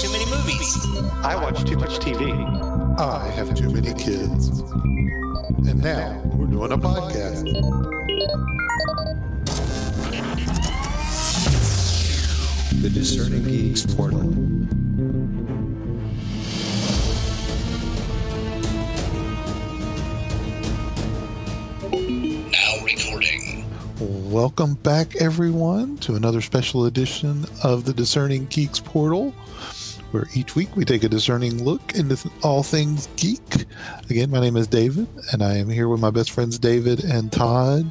watch too many movies. I watch too much TV. I have too many kids. And now we're doing a podcast. The Discerning Geeks Portal. Now recording. Welcome back, everyone, to another special edition of the Discerning Geeks Portal, where each week we take a discerning look into all things geek. Again, my name is David, and I am here with my best friends David and Todd.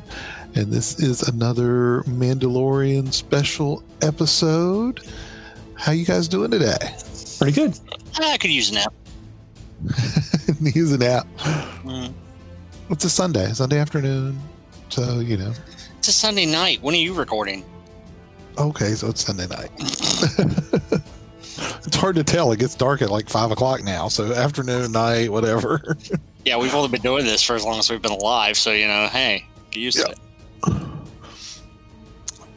And this is another Mandalorian special episode. How you guys doing today? Pretty good. I could use a nap. Use an app. Mm. It's a Sunday, Sunday afternoon. So, you know. It's a Sunday night. When are you recording? Okay, so it's Sunday night. it's hard to tell. It gets dark at like five o'clock now. So afternoon, night, whatever. Yeah, we've only been doing this for as long as we've been alive, so you know, hey, get used to it.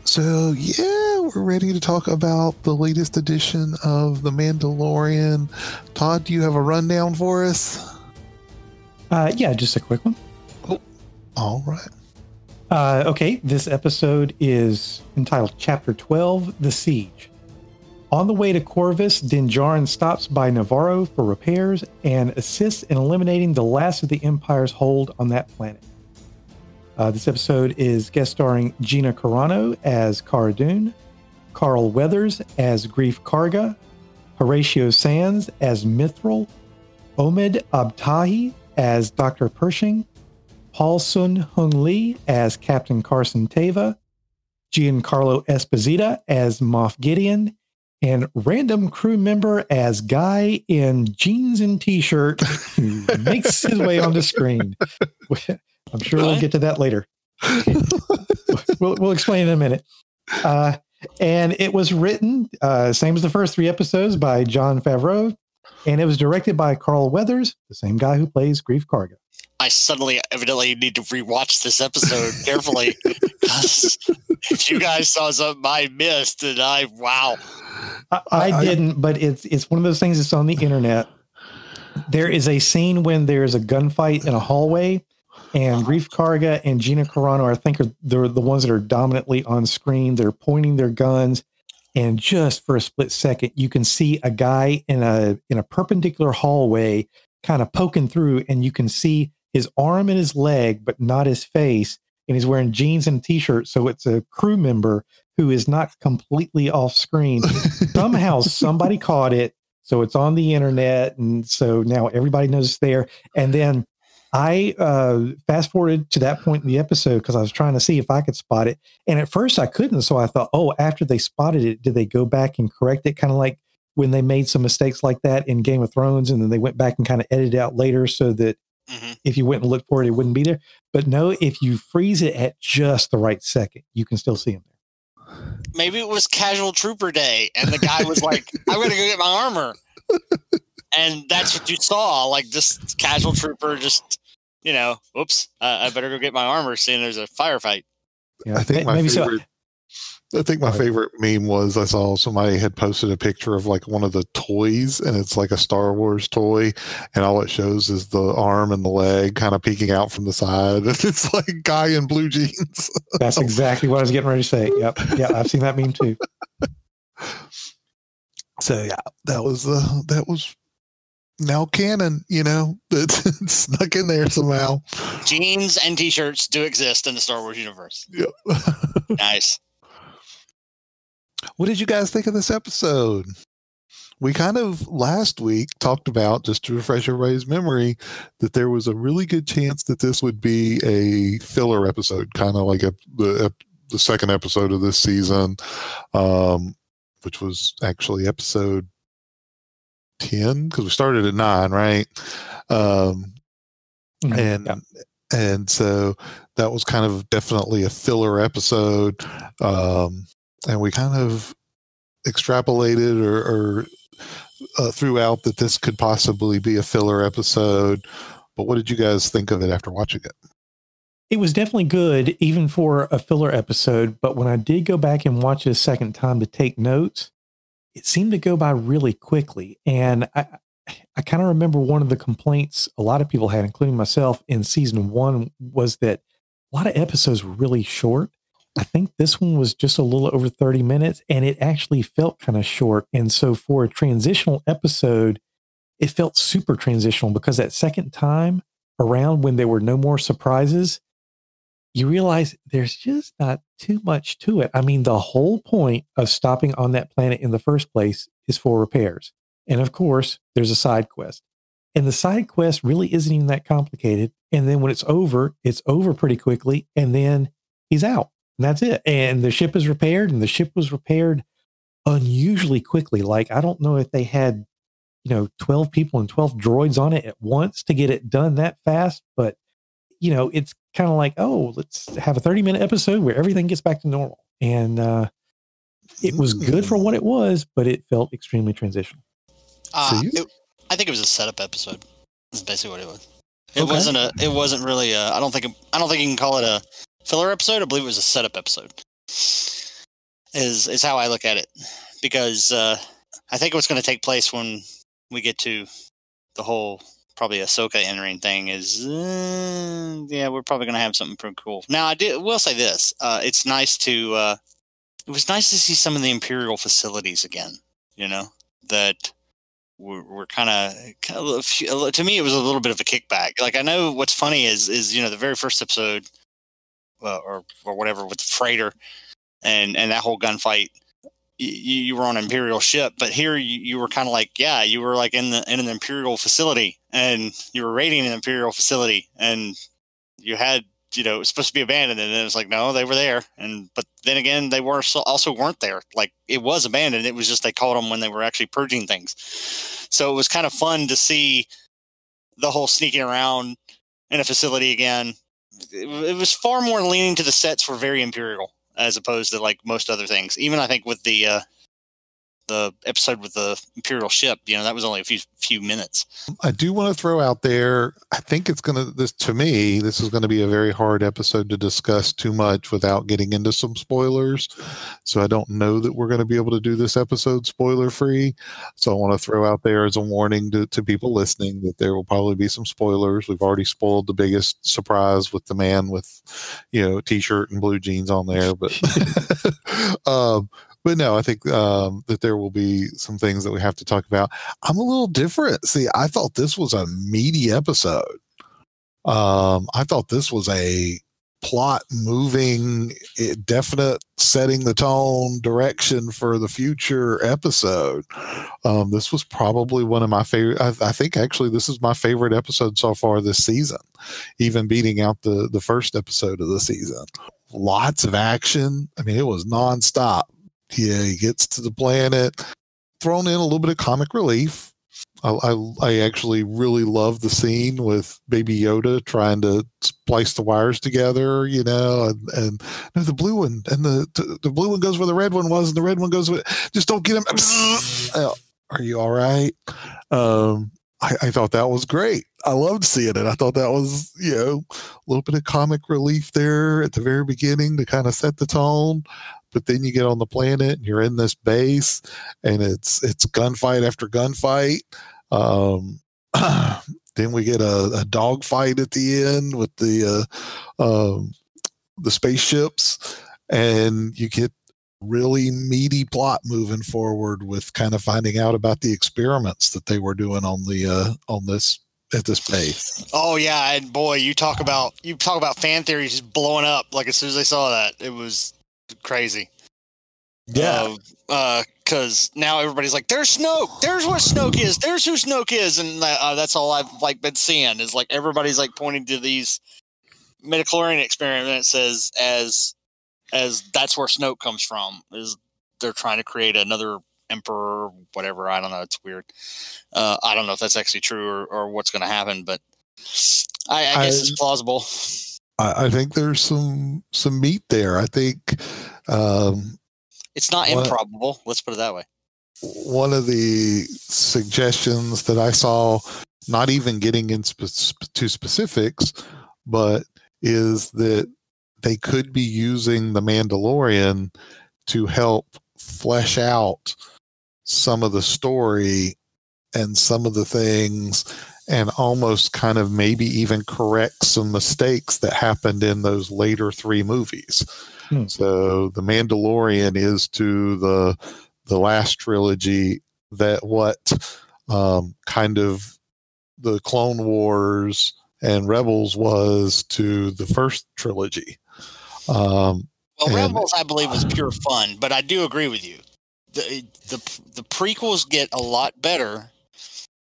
So yeah, we're ready to talk about the latest edition of The Mandalorian. Todd, do you have a rundown for us? Uh, yeah, just a quick one. All right. Uh, okay, this episode is entitled Chapter 12 The Siege. On the way to Corvus, Din Djarin stops by Navarro for repairs and assists in eliminating the last of the Empire's hold on that planet. Uh, this episode is guest starring Gina Carano as Cara Dune, Carl Weathers as Greef Karga, Horatio Sanz as Mythrol, Omid Abtahi as Dr. Pershing, Paul Sun-Hyung Lee as Captain Carson Teva, Giancarlo Esposita as Moff Gideon, and random crew member as Guy in jeans and t-shirt who makes his way on the screen. I'm sure we'll get to that later. we'll, we'll explain in a minute. Uh, and it was written, uh, same as the first three episodes, by Jon Favreau, and it was directed by Carl Weathers, the same guy who plays Greef Karga. I suddenly evidently need to rewatch this episode carefully. 'cause if you guys saw something I missed, and I wow. I, I I- didn't, but it's it's one of those things that's on the internet. There is a scene when there's a gunfight in a hallway, and Greef Karga and Gina Carano, I think, are they're the ones that are dominantly on screen. They're pointing their guns, and just for a split second, you can see a guy in a in a perpendicular hallway, kind of poking through, and you can see his arm and his leg, but not his face. And he's wearing jeans and t shirt. so it's a crew member who is not completely off screen somehow somebody caught it so it's on the internet and so now everybody knows it's there and then i uh fast forwarded to that point in the episode because i was trying to see if i could spot it and at first i couldn't so i thought oh after they spotted it did they go back and correct it kind of like when they made some mistakes like that in game of thrones and then they went back and kind of edited out later so that Mhm. if you went and looked for it it wouldn't be there but no if you freeze it at just the right second you can still see him there Maybe it was Casual Trooper Day, and the guy was like, "I'm gonna go get my armor," and that's what you saw. Like just Casual Trooper, just you know, oops, uh, I better go get my armor. Seeing there's a firefight. yeah I think May- my maybe so favorite. I think my Go favorite meme was I saw somebody had posted a picture of like one of the toys, and it's like a Star Wars toy, and all it shows is the arm and the leg kind of peeking out from the side. It's like guy in blue jeans. That's exactly what I was getting ready to say. Yep. Yeah, I've seen that meme too. So yeah, that was uh, that was now canon. You know, that snuck in there somehow. Jeans and t-shirts do exist in the Star Wars universe. Yep. Nice. What did you guys think of this episode? We kind of last week talked about, just to refresh everybody's memory, that there was a really good chance that this would be a filler episode, kind of like a, the the second episode of this season, um, which was actually episode ten because we started at nine, right? Um, Mhm. and Yeah. and so that was kind of definitely a filler episode um and we kind of extrapolated or, or uh, threw out that this could possibly be a filler episode but what did you guys think of it after watching it It was definitely good, even for a filler episode. But when I did go back and watch it a second time to take notes, it seemed to go by really quickly. And I, I kind of remember one of the complaints a lot of people had, including myself, in season one was that a lot of episodes were really short. I think this one was just a little over 30 minutes and it actually felt kind of short. And so for a transitional episode, it felt super transitional because that second time around when there were no more surprises, you realize there's just not too much to it. I mean, the whole point of stopping on that planet in the first place is for repairs. And of course, there's a side quest. And the side quest really isn't even that complicated. And then when it's over, it's over pretty quickly. And then he's out. And that's it. And the ship is repaired. And the ship was repaired unusually quickly. Like, I don't know if they had, you know, 12 people and 12 droids on it at once to get it done that fast. But, you know, it's kind of like, oh, let's have a 30 minute episode where everything gets back to normal. And uh, it was good for what it was, but it felt extremely transitional. Uh, See? it, I think it was a setup episode. That's basically what it was. It Okay. wasn't a. It wasn't really a. I don't think. I don't think you can call it a filler episode. I believe it was a setup episode. Is is how I look at it, because uh, I think what's going to take place when we get to the whole probably Ahsoka entering thing is uh, yeah we're probably going to have something pretty cool. Now I did will say this. Uh, it's nice to. Uh, it was nice to see some of the Imperial facilities again. You know that we're, we're kind of to me it was a little bit of a kickback like i know what's funny is is you know the very first episode uh, or or whatever with the freighter and and that whole gunfight you, you were on imperial ship but here you, you were kind of like yeah you were like in the in an imperial facility and you were raiding an imperial facility and you had you know it was supposed to be abandoned and it was like no they were there and but then again they were so, also weren't there. Like it was abandoned. It was just they caught them when they were actually purging things. So it was kind of fun to see the whole sneaking around in a facility again it, was far more leaning to the sets were very imperial as opposed to like most other things. Even i think with the uh the episode with the imperial ship you know that was only a few few minutes I do want to throw out there. I think it's going to this to me. This is going to be a very hard episode to discuss too much without getting into some spoilers. So I don't know that we're going to be able to do this episode spoiler free. So I want to throw out there as a warning to, to people listening that there will probably be some spoilers. We've already spoiled the biggest surprise with the man with, you know, t-shirt and blue jeans on there, but um, but no, I think um, that there will be some things that we have to talk about. I'm a little different. See, I thought this was a meaty episode. Um, I thought this was a plot moving, eh, definite setting the tone direction for the future episode. Um, this was probably one of my favorite. I, I think actually this is my favorite episode so far this season, even beating out the the first episode of the season. Lots of action. I mean, it was nonstop. Yeah, he gets to the planet, thrown in a little bit of comic relief. I, I, I actually really love the scene with Baby Yoda trying to splice the wires together, you know, and, and no, the blue one and the the blue one goes where the red one was, and the red one goes with. Just don't get him. Are you all right? Um, I, I thought that was great. I loved seeing it. I thought that was you know a little bit of comic relief there at the very beginning to kind of set the tone but then you get on the planet and you're in this base and it's it's gunfight after gunfight. Um then we get a, a dog fight at the end with the uh um the spaceships and you get really meaty plot moving forward with kind of finding out about the experiments that they were doing on the uh on this at this base. Oh yeah and boy you talk about you talk about fan theories blowing up like as soon as they saw that it was crazy Yeah. because now everybody's like, "There's Snoke. There's what Snoke is. There's who Snoke is," and uh, that's all I've like been seeing is like everybody's like pointing to these midichlorian experiments as as as that's where Snoke comes from. Is they're trying to create another emperor, whatever. I don't know. It's weird. Uh, I don't know if that's actually true or, or what's going to happen, but I, I guess I- it's plausible. I, I think there's some some meat there i think um It's not What- improbable. Let's put it that way. one of the suggestions that I saw, not even getting into sp- to specifics, but is that they could be using the Mandalorian to help flesh out some of the story and some of the things and almost kind of maybe even correct some mistakes that happened in those later three movies. Hmm. So the Mandalorian is to the the last trilogy that what um, kind of the Clone Wars and Rebels was to the first trilogy. Um, Well, And- Rebels, I believe, was pure fun, but I do agree with you. The, the the prequels get a lot better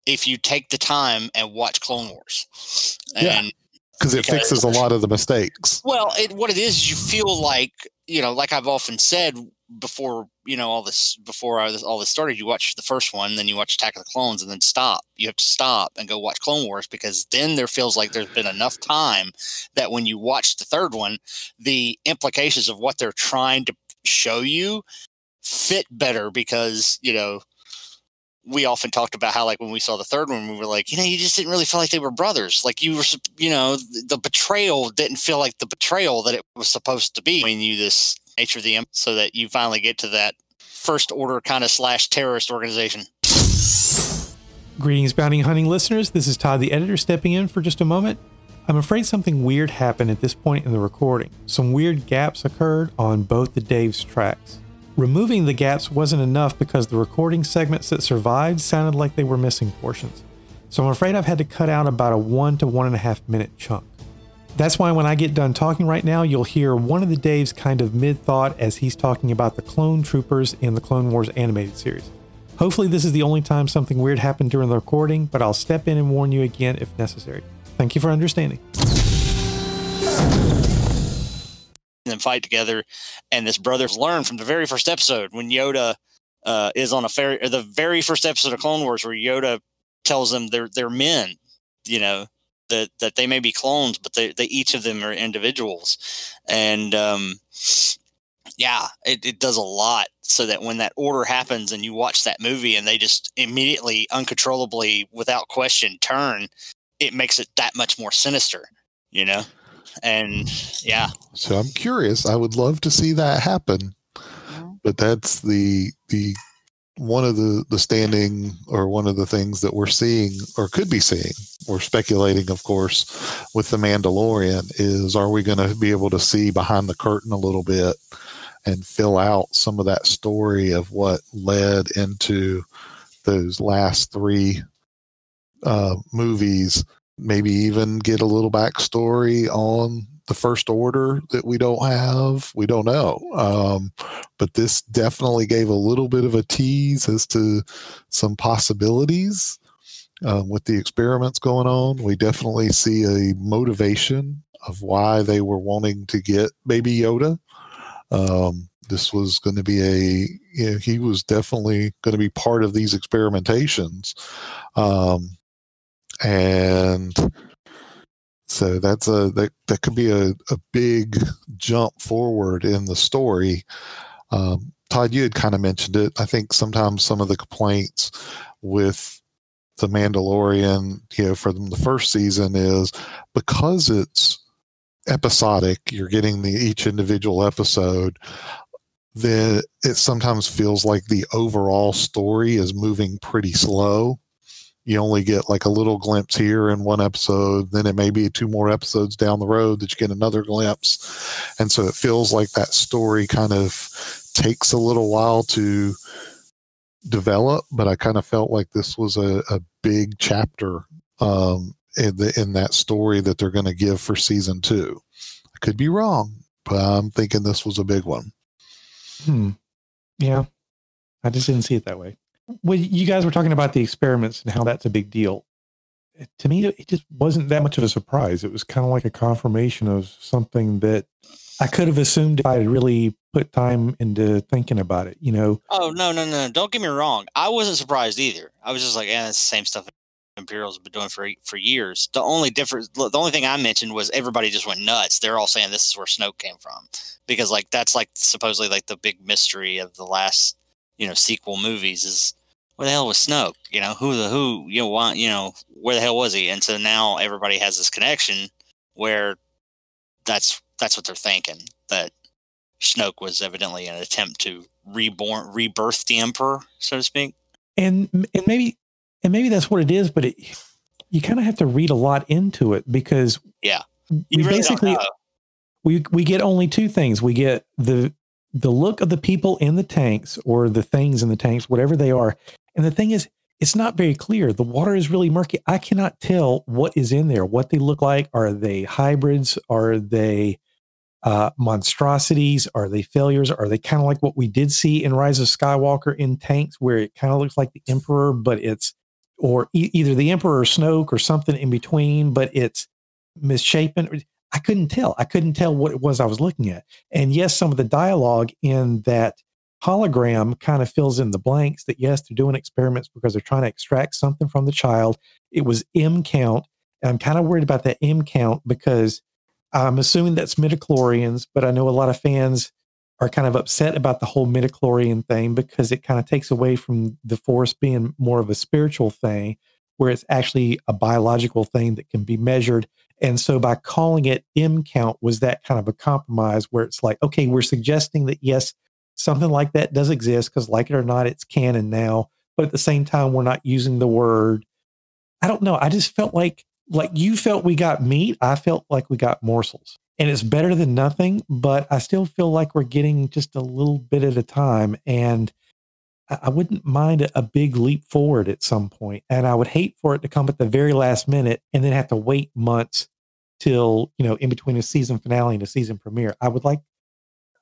if you take the time and watch Clone Wars. Yeah. And because it fixes a lot of the mistakes. well, it, what it is, is you feel like you know, like I've often said before, you know, all this before all this started. You watch the first one, then you watch Attack of the Clones, and then stop. You have to stop and go watch Clone Wars because then there feels like there's been enough time that when you watch the third one, the implications of what they're trying to show you fit better because you know we often talked about how like when we saw the third one we were like you know you just didn't really feel like they were brothers like you were you know the betrayal didn't feel like the betrayal that it was supposed to be when you this nature of the imp so that you finally get to that first order kind of slash terrorist organization Greetings, bounty hunting listeners. This is Todd, the editor, stepping in for just a moment. I'm afraid something weird happened at this point in the recording. Some weird gaps occurred on both the Dave's tracks. Removing the gaps wasn't enough because the recording segments that survived sounded like they were missing portions. So I'm afraid I've had to cut out about a one to one and a half minute chunk. That's why when I get done talking right now, you'll hear one of the Daves kind of mid thought as he's talking about the clone troopers in the Clone Wars animated series. Hopefully, this is the only time something weird happened during the recording, but I'll step in and warn you again if necessary. Thank you for understanding. And fight together. And this brothers learn from the very first episode when Yoda uh, is on a ferry, the very first episode of Clone Wars, where Yoda tells them they're they're men, you know, that that they may be clones, but they, they each of them are individuals, and um, yeah, it, it does a lot so that when that order happens and you watch that movie and they just immediately, uncontrollably, without question, turn, it makes it that much more sinister, you know. And yeah, So I'm curious. I would love to see that happen, but that's the the one of the the standing or one of the things that we're seeing or could be seeing. We're speculating, of course, with the Mandalorian is are we going to be able to see behind the curtain a little bit and fill out some of that story of what led into those last three uh, movies maybe even get a little backstory on the first order that we don't have. We don't know. Um, but this definitely gave a little bit of a tease as to some possibilities um, with the experiments going on. We definitely see a motivation of why they were wanting to get baby yoda. Um, this was going to be a you know, he was definitely going to be part of these experimentations. Um, and so that's a that, that could be a, a big jump forward in the story. Um, todd you had kind of mentioned it. I think sometimes some of the complaints with the mandalorian you know from the first season is because it's episodic you're getting the each individual episode then it sometimes feels like the overall story is moving pretty slow you only get like a little glimpse here in one episode then it may be two more episodes down the road that you get another glimpse and so it feels like that story kind of takes a little while to develop but i kind of felt like this was a, a big chapter um, in, the, in that story that they're going to give for season two i could be wrong but i'm thinking this was a big one Hmm. Yeah. I just didn't see it that way. Well, you guys were talking about the experiments and how that's a big deal. To me, it just wasn't that much of a surprise. It was kind of like a confirmation of something that I could have assumed if I had really put time into thinking about it. You know, Oh no, no, no! Don't get me wrong. I wasn't surprised either. I was just like, "Yeah, it's the same stuff Imperials have been doing for for years." The only difference, the only thing I mentioned was everybody just went nuts. They're all saying this is where Snoke came from, because like that's like supposedly like the big mystery of the last you know sequel movies is where the hell was Snoke? You know who the who you know why you know where the hell was he? And so now everybody has this connection where that's that's what they're thinking that Snoke was evidently an attempt to reborn, rebirth the emperor, so to speak. and and maybe and maybe that's what it is but it you kind of have to read a lot into it because Yeah. we You really basically we we get only two things we get the the look of the people in the tanks or the things in the tanks whatever they are and the thing is it's not very clear. The water is really murky. I cannot tell what is in there what they look like. Are they hybrids? Are they uh, monstrosities? Are they failures? Are they kind of like what we did see in rise of skywalker in tanks where it kind of looks like the emperor but it's or e- either the emperor or snoke or something in between but it's misshapen. I couldn't tell. I couldn't tell what it was i was looking at. And yes some of the dialogue in that hologram kind of fills in the blanks that yes they're doing experiments because they're trying to extract something from the child. It was m count and i'm kind of worried about that m count because i'm assuming that's midichlorians but i know a lot of fans are kind of upset about the whole midichlorian thing because it kind of takes away from the force being more of a spiritual thing where it's actually a biological thing that can be measured. And so by calling it M count was that kind of a compromise where it's like, okay, we're suggesting that yes, something like that does exist because like it or not, it's canon now. But at the same time, we're not using the word. I don't know. I just felt like like you felt we got meat. I felt like we got morsels. And it's better than nothing, but I still feel like we're getting just a little bit at a time. And I wouldn't mind a, a big leap forward at some point. And I would hate for it to come at the very last minute and then have to wait months till, you know, in between a season finale and a season premiere. I would like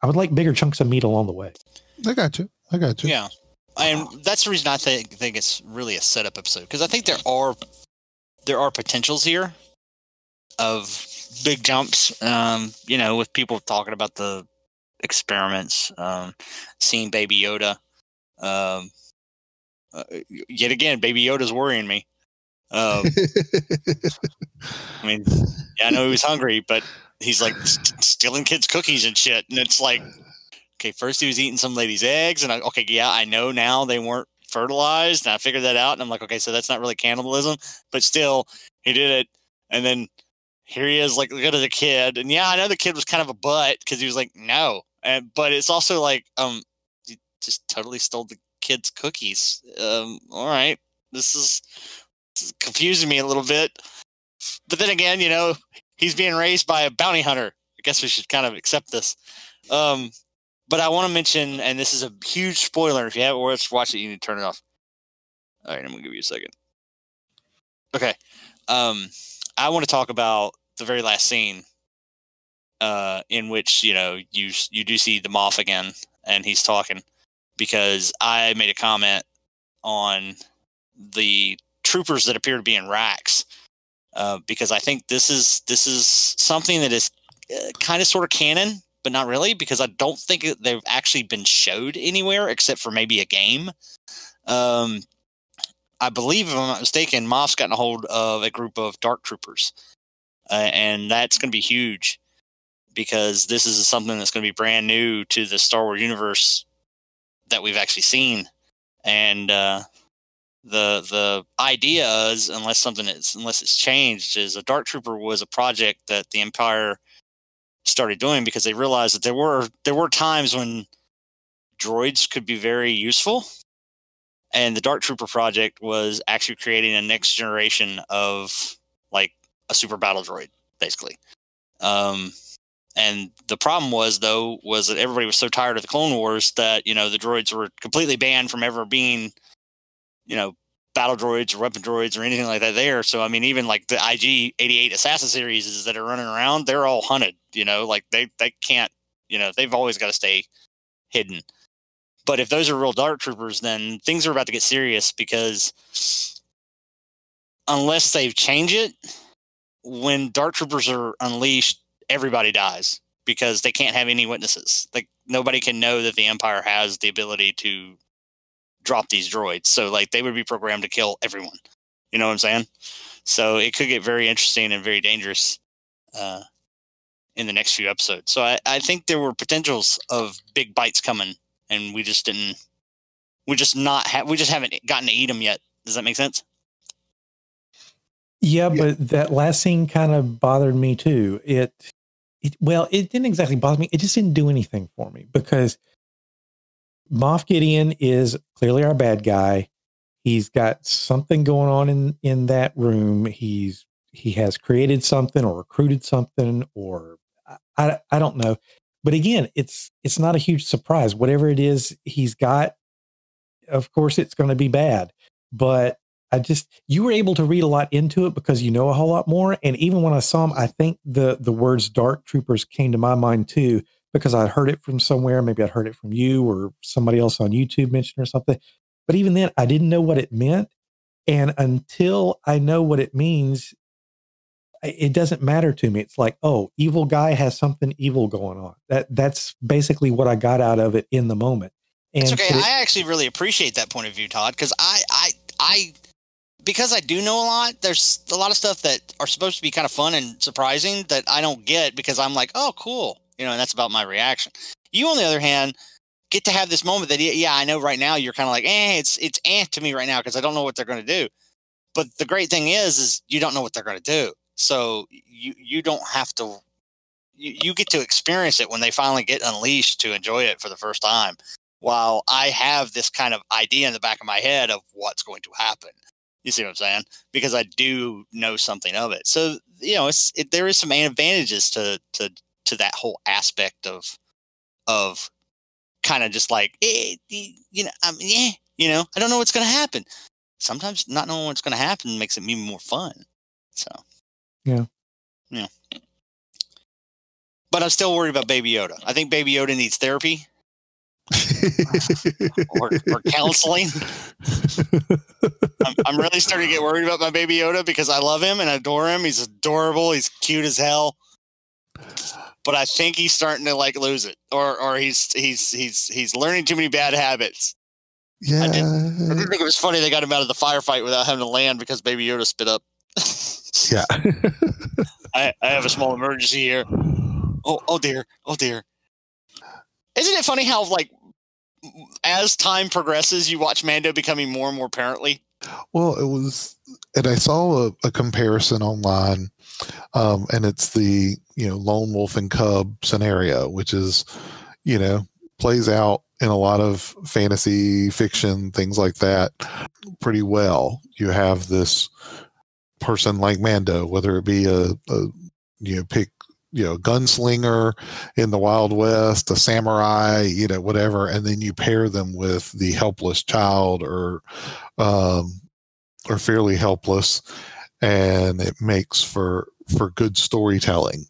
I would like bigger chunks of meat along the way. I got you. I got you. Yeah, and that's the reason I think think it's really a setup episode because I think there are there are potentials here of big jumps. Um, you know, with people talking about the experiments, um, seeing Baby Yoda. Um, uh, yet again, Baby Yoda's worrying me. Um, I mean, yeah, I know he was hungry, but he's like st- stealing kids' cookies and shit, and it's like, okay, first he was eating some lady's eggs, and I, okay, yeah, I know now they weren't fertilized, and I figured that out, and I'm like, okay, so that's not really cannibalism, but still, he did it, and then here he is, like, look at the kid, and yeah, I know the kid was kind of a butt because he was like, no, and but it's also like, um, you just totally stole the kid's cookies. Um, all right, this is, confusing me a little bit, but then again, you know, he's being raised by a bounty hunter. I guess we should kind of accept this. Um, but I want to mention, and this is a huge spoiler. If you haven't watched, watch it, you need to turn it off. All right, I'm gonna give you a second. Okay, um, I want to talk about the very last scene, uh, in which you know you you do see the Moff again, and he's talking because I made a comment on the troopers that appear to be in racks uh, because I think this is this is something that is uh, kind of sort of canon, but not really because I don't think they've actually been showed anywhere except for maybe a game. Um, I believe, if I'm not mistaken, Moff's gotten a hold of a group of dark troopers, uh, and that's going to be huge because this is something that's going to be brand new to the Star Wars universe that we've actually seen, and uh, the the idea is unless something is unless it's changed is a dark trooper was a project that the empire started doing because they realized that there were there were times when droids could be very useful. And the dark trooper project was actually creating a next generation of like a super battle droid basically. Um and the problem was though was that everybody was so tired of the clone wars that you know the droids were completely banned from ever being you know battle droids or weapon droids or anything like that there. So i mean even like the ig 88 assassin series that are running around they're all hunted you know like they they can't you know they've always got to stay hidden. But if those are real dark troopers then things are about to get serious because unless they change it when dark troopers are unleashed everybody dies because they can't have any witnesses. Like nobody can know that the empire has the ability to drop these droids. So like they would be programmed to kill everyone. You know what I'm saying? So it could get very interesting and very dangerous uh, in the next few episodes. So I, I think there were potentials of big bites coming, and we just didn't. We just not ha- we just haven't gotten to eat them yet. Does that make sense? Yeah, Yeah. but that last scene kind of bothered me too. It, it well, it didn't exactly bother me. It just didn't do anything for me because Moff Gideon is clearly our bad guy. He's got something going on in in that room. He's he has created something or recruited something or I I don't know. But again, it's it's not a huge surprise. Whatever it is he's got, of course it's going to be bad. But I just you were able to read a lot into it because you know a whole lot more. And even when I saw him, I think the the words dark troopers came to my mind too, because I'd heard it from somewhere. Maybe I'd heard it from you or somebody else on YouTube mentioned or something. But even then, I didn't know what it meant. And until I know what it means, it doesn't matter to me. It's like, oh, evil guy has something evil going on. That that's basically what I got out of it in the moment. And it's okay. It, I actually really appreciate that point of view, Todd, because I I I because I do know a lot, there's a lot of stuff that are supposed to be kind of fun and surprising that I don't get because I'm like, oh, cool. You know, and that's about my reaction. You, on the other hand, get to have this moment that, yeah, I know right now you're kind of like, eh, it's, it's eh to me right now because I don't know what they're going to do. But the great thing is, is you don't know what they're going to do. So you, you don't have to, you, you get to experience it when they finally get unleashed to enjoy it for the first time while I have this kind of idea in the back of my head of what's going to happen. You see what I'm saying? Because I do know something of it. So you know, it's it, there is some advantages to to to that whole aspect of of kind of just like eh, you know, I mean, yeah, you know, I don't know what's going to happen. Sometimes not knowing what's going to happen makes it even more fun. So yeah, yeah. But I'm still worried about Baby Yoda. I think Baby Yoda needs therapy or, or, counseling. I'm, I'm, really starting to get worried about my baby Yoda because I love him and adore him. He's adorable. He's cute as hell. But I think he's starting to like lose it, or or he's he's he's he's learning too many bad habits. Yeah, I didn't, I didn't think it was funny they got him out of the firefight without having to land because Baby Yoda spit up. yeah, I, I have a small emergency here. Oh oh dear, oh dear. Isn't it funny how like as time progresses, you watch Mando becoming more and more apparently. Well, it was, and I saw a, a comparison online, um, and it's the you know lone wolf and cub scenario, which is you know plays out in a lot of fantasy fiction things like that pretty well. You have this person like Mando, whether it be a, a you know pick you know gunslinger in the wild west a samurai you know whatever and then you pair them with the helpless child or um or fairly helpless and it makes for for good storytelling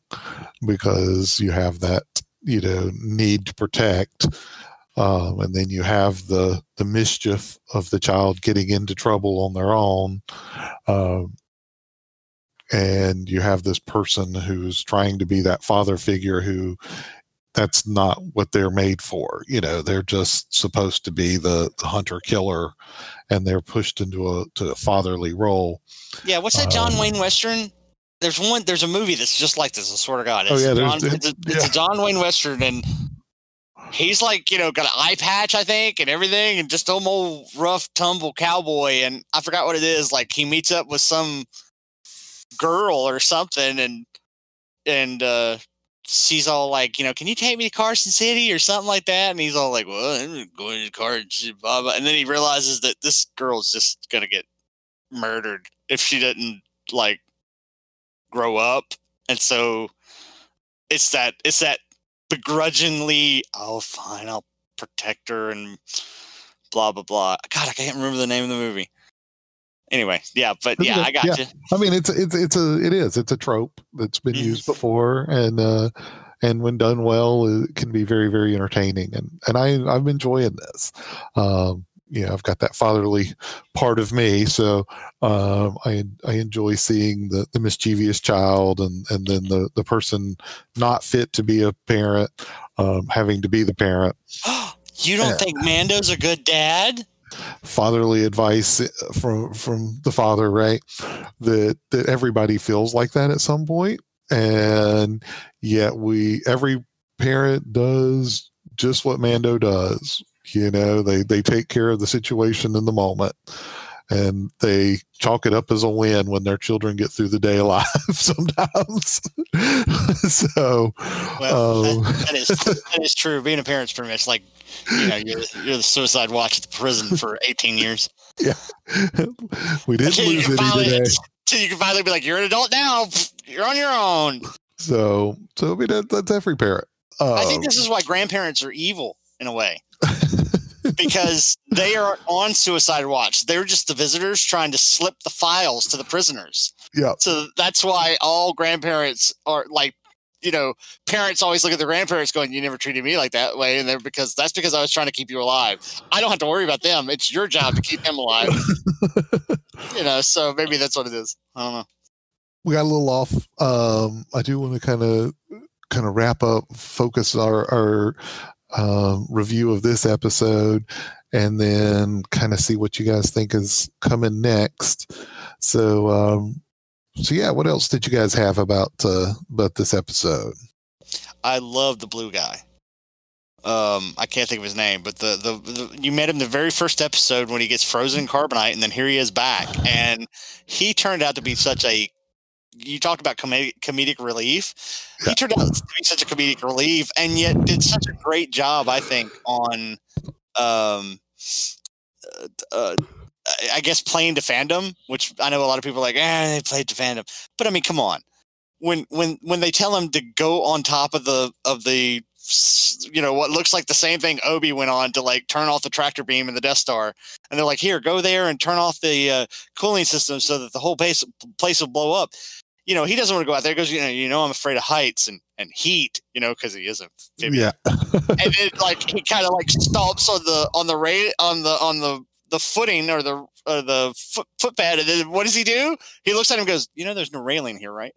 because you have that you know need to protect um, and then you have the the mischief of the child getting into trouble on their own um, and you have this person who's trying to be that father figure who that's not what they're made for you know they're just supposed to be the, the hunter killer and they're pushed into a to a fatherly role. Yeah what's that john um, wayne western? There's one there's a movie that's just like this i swear to god. Oh, it's, oh, yeah, john, it's, a, it's a john wayne western and he's like you know got an eye patch i think and everything and just some old rough tumble cowboy and i forgot what it is like he meets up with some girl or something and and uh she's all like, you know, can you take me to Carson City or something like that? And he's all like, well, I'm going to Carson, blah, blah. And then he realizes that this girl's just going to get murdered if she doesn't like grow up. And so it's that, it's that begrudgingly, oh, fine, I'll protect her and blah, blah, blah. God, I can't remember the name of the movie anyway, yeah, but yeah, I got yeah. you. I mean, it's it's it's a it is it's a trope that's been mm-hmm. used before, and uh, and when done well, it can be very very entertaining, and and I I'm enjoying this. Um, you know, I've got that fatherly part of me, so um, I I enjoy seeing the, the mischievous child and and then the the person not fit to be a parent um, having to be the parent. you don't yeah. think Mando's a good dad? Fatherly advice eh, from from the father, right? That that everybody feels like that at some point, and yet we every parent does just what Mando does. You know, they they take care of the situation in the moment, and they chalk it up as a win when their children get through the day alive sometimes. so, Well, um, that, that is that is true. Being a parent's pretty much like you know you're, you're the suicide watch at the prison for 18 years. Yeah, we didn't Until you lose can any finally- today. Till you can finally be like, you're an adult now. You're on your own. So, so I mean, that, that's every parent. I think Um, this is why grandparents are evil in a way. Because they are on suicide watch. They're just the visitors trying to slip the files to the prisoners. Yeah. So that's why all grandparents are like, you know, parents always look at their grandparents going, "You never treated me like that way," and they're because that's because I was trying to keep you alive. I don't have to worry about them. It's your job to keep them alive. you know. So maybe that's what it is. I don't know. we got a little off. Um, I do want to kind of kind of wrap up, focus our our um, review of this episode, and then kind of see what you guys think is coming next. So, um, so yeah, what else did you guys have about uh, about this episode? I love the blue guy. Um, I can't think of his name, but the, the the you met him the very first episode when he gets frozen carbonite, and then here he is back, and he turned out to be such a. You talked about comedic, comedic relief. He turned out to be such a comedic relief, and yet did such a great job, I think, on, um, uh, uh, I- I guess playing to fandom, which I know a lot of people are like, eh, they played to fandom, but I mean, come on when when when they tell him to go on top of the of the you know what looks like the same thing Obi went on to like turn off the tractor beam in the Death Star, and they're like, "Here, go there and turn off the uh, cooling system so that the whole place place will blow up." You know, he doesn't want to go out there. He goes, "You know, you know, I'm afraid of heights and and heat." You know, because he is a amphibian. Yeah, and then like he kind of like stomps on the on the ra- on the on the the footing or the or the foot, footpad, and then what does he do? He looks at him and goes, "You know, there's no railing here, right?"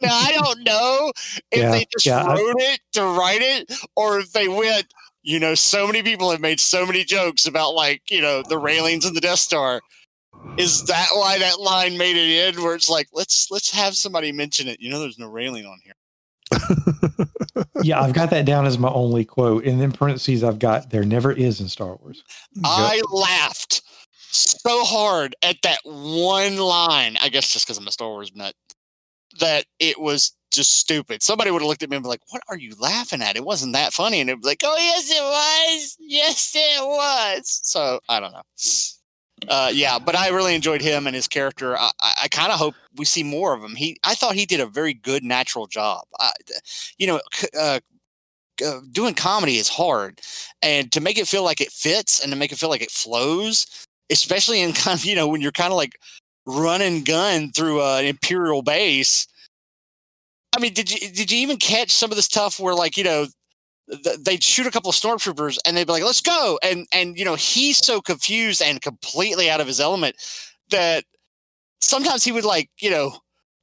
now I don't know if Yeah, they just yeah, I- wrote it to write it, or if they went. You know, so many people have made so many jokes about like you know the railings in the Death Star. Is that why that line made it in? Where it's like, let's let's have somebody mention it. You know, there's no railing on here. yeah, I've got that down as my only quote. And then parentheses, I've got there never is in Star Wars. I laughed so hard at that one line. I guess just because I'm a Star Wars nut, that it was just stupid. Somebody would have looked at me and be like, "What are you laughing at? It wasn't that funny." And it was like, "Oh yes, it was. Yes, it was." So I don't know. Uh, yeah, but I really enjoyed him and his character. I, I, kind of hope we see more of him. He, I thought he did a very good natural job. I, you know, uh, uh, doing comedy is hard, and to make it feel like it fits and to make it feel like it flows, especially in kind of you know when you're kind of like run and gun through an imperial base. I mean, did you did you even catch some of the stuff where like you know th- they'd shoot a couple of stormtroopers and they'd be like, "Let's go," and and you know he's so confused and completely out of his element that sometimes he would like you know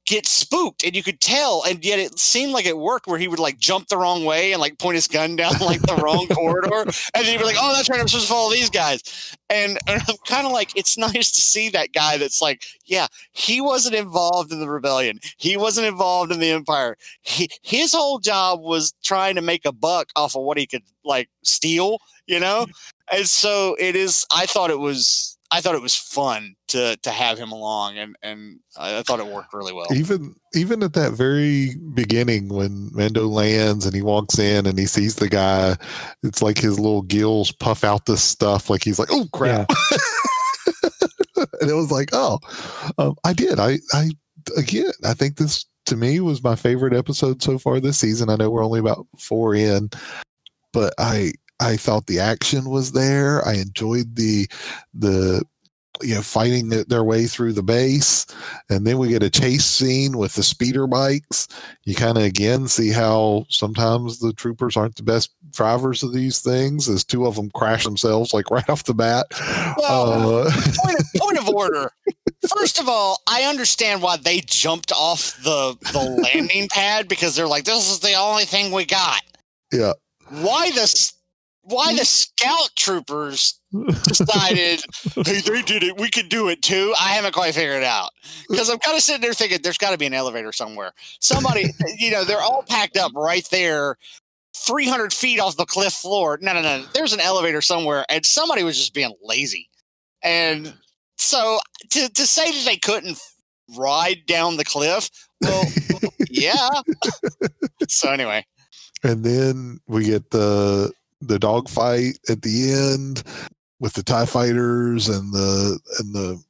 get spooked and you could tell and yet it seemed like it worked where he would like jump the wrong way and like point his gun down like the wrong corridor and he'd be like oh that's right i'm supposed to follow these guys. And, and i'm kind of like it's nice to see that guy that's like yeah he wasn't involved in the rebellion. He wasn't involved in the empire. He, his whole job was trying to make a buck off of what he could like steal you know? And so it is i thought it was I thought it was fun to to have him along, and and I I thought it worked really well. even even at that very beginning when Mando lands and he walks in and he sees the guy, it's like his little gills puff out this stuff. Like he's like, "Oh crap!" and it was like, "Oh, um, I did." I I again, I think this to me was my favorite episode so far this season. I know we're only about four in, but I I thought the action was there. I enjoyed the the you know fighting their way through the base and then we get a chase scene with the speeder bikes you kind of again see how sometimes the troopers aren't the best drivers of these things as two of them crash themselves like right off the bat Well, uh, point, of, point of order. First of all, I understand why they jumped off the the landing pad because they're like, "This is the only thing we got." Yeah. Why the why the scout troopers decided, "Hey, they did it. We could do it too." I haven't quite figured it out because I'm kind of sitting there thinking, "There's got to be an elevator somewhere." Somebody, you know, they're all packed up right there. 300 feet off the cliff floor. No, no, no. There's an elevator somewhere, and somebody was just being lazy And so to, to say that they couldn't ride down the cliff, well, yeah. so anyway, and then we get the the dog fight at the end with the tie fighters and the and the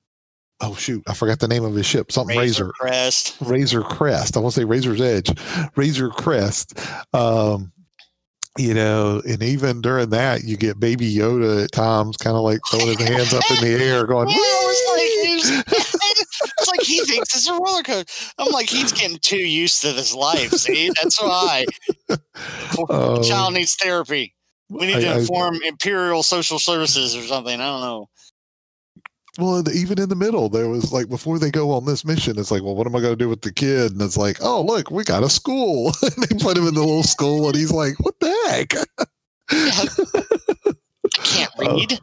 oh shoot i forgot the name of his ship something razor, Razor Crest. razor crest i want to say razor's edge razor crest um you know and even during that you get baby yoda at times kind of like throwing his hands up in the air going Yeah, it like, it's like he thinks it's a roller coaster. I'm like, he's getting too used to this life. See, that's why. Oh. Child needs therapy. We need to I- I- Imperial Social Services or something. I don't know. Well, even in the middle, there was like before they go on this mission, it's like, well, what am I going to do with the kid? And it's like, oh, look, we got a school. and they put him in the little school, and he's like, what the heck? I can't Oh. read.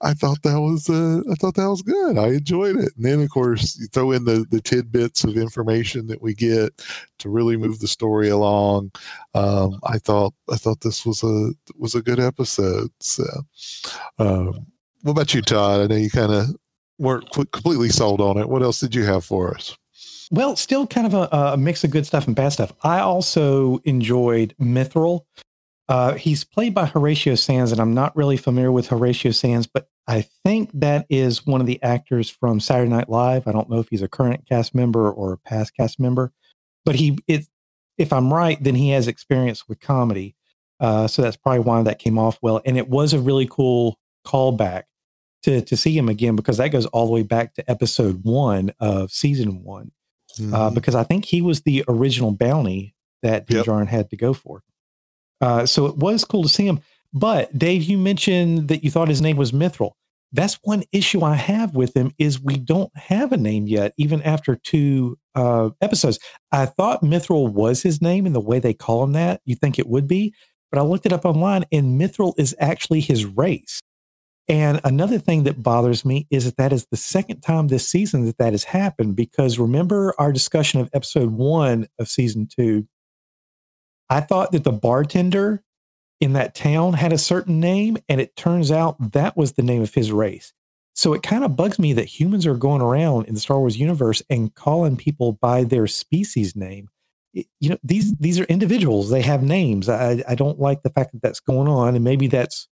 I thought that was uh, I thought that was good. I enjoyed it. And then of course you throw in the the tidbits of information that we get to really move the story along. Um, I thought I thought this was a was a good episode. So, um, what about you, Todd? I know you kind of weren't completely sold on it. What else did you have for us? Well, still kind of a, a mix of good stuff and bad stuff. I also enjoyed Mythrol. Uh, he's played by Horatio Sanz, and I'm not really familiar with Horatio Sanz, but I think that is one of the actors from Saturday Night Live. I don't know if he's a current cast member or a past cast member, but he, it, if I'm right, then he has experience with comedy. Uh, so that's probably why that came off well. And it was a really cool callback to to see him again because that goes all the way back to episode one of season one uh, Mhm. because I think he was the original bounty that Yep. Dijon had to go for. Uh, so it was cool to see him. But Dave, you mentioned that you thought his name was Mythrol. That's one issue I have with him is we don't have a name yet, even after two uh, episodes. I thought Mythrol was his name and the way they call him that. You think it would be, but I looked it up online, and Mythrol is actually his race. And another thing that bothers me is that that is the second time this season that that has happened. Because remember our discussion of episode one of season two, I thought that the bartender in that town had a certain name, and it turns out that was the name of his race. So it kind of bugs me that humans are going around in the Star Wars universe and calling people by their species name. You know, these these are individuals; they have names. I, I don't like the fact that that's going on, and maybe that's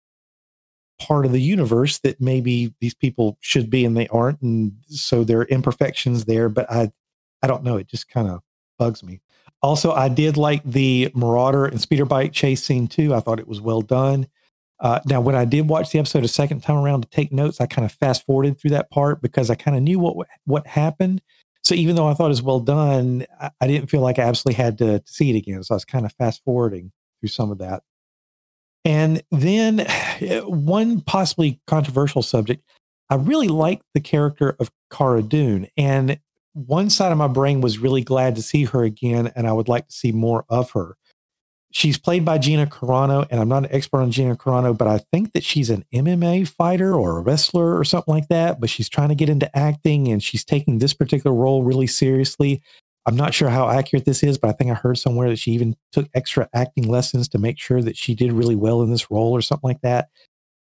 part of the universe that maybe these people should be and they aren't, and so there are imperfections there. But I, I don't know. It just kind of bugs me. Also, I did like the Marauder and speeder bike chase scene too. I thought it was well done. Uh, now, when I did watch the episode a second time around to take notes, I kind of fast forwarded through that part because I kind of knew what what happened. So even though I thought it was well done, I, I didn't feel like I absolutely had to, to see it again. So I was kind of fast forwarding through some of that. And then one possibly controversial subject, I really liked the character of Cara Dune. And one side of my brain was really glad to see her again, and I would like to see more of her. She's played by Gina Carano, and I'm not an expert on Gina Carano, but I think that she's an MMA fighter or a wrestler or something like that. But she's trying to get into acting, and she's taking this particular role really seriously. I'm not sure how accurate this is, but I think I heard somewhere that she even took extra acting lessons to make sure that she did really well in this role or something like that.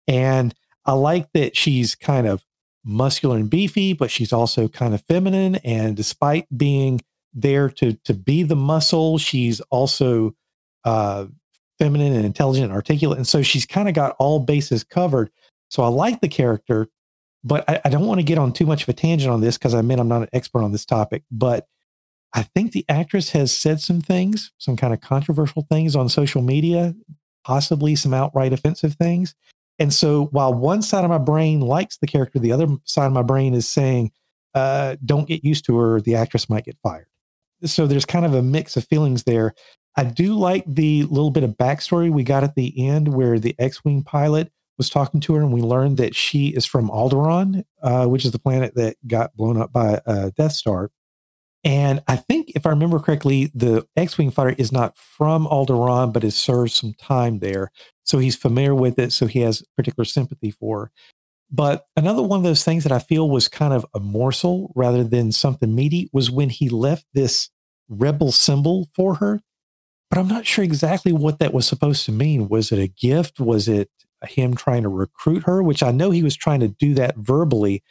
And I like that she's kind of muscular and beefy, but she's also kind of feminine. And despite being there to to be the muscle, she's also uh, feminine and intelligent and articulate. And so she's kind of got all bases covered. So I like the character, but I, I don't want to get on too much of a tangent on this because I mean I'm not an expert on this topic. But I think the actress has said some things, some kind of controversial things on social media, possibly some outright offensive things. And so while one side of my brain likes the character, the other side of my brain is saying, uh, don't get used to her. The actress might get fired. So there's kind of a mix of feelings there. I do like the little bit of backstory we got at the end where the X Wing pilot was talking to her and we learned that she is from Alderaan, uh, which is the planet that got blown up by uh, Death Star. And I think, if I remember correctly, the X Wing fighter is not from Alderaan, but has served some time there. So he's familiar with it. So he has particular sympathy for. But another one of those things that I feel was kind of a morsel rather than something meaty was when he left this rebel symbol for her. But I'm not sure exactly what that was supposed to mean. Was it a gift? Was it him trying to recruit her, which I know he was trying to do that verbally,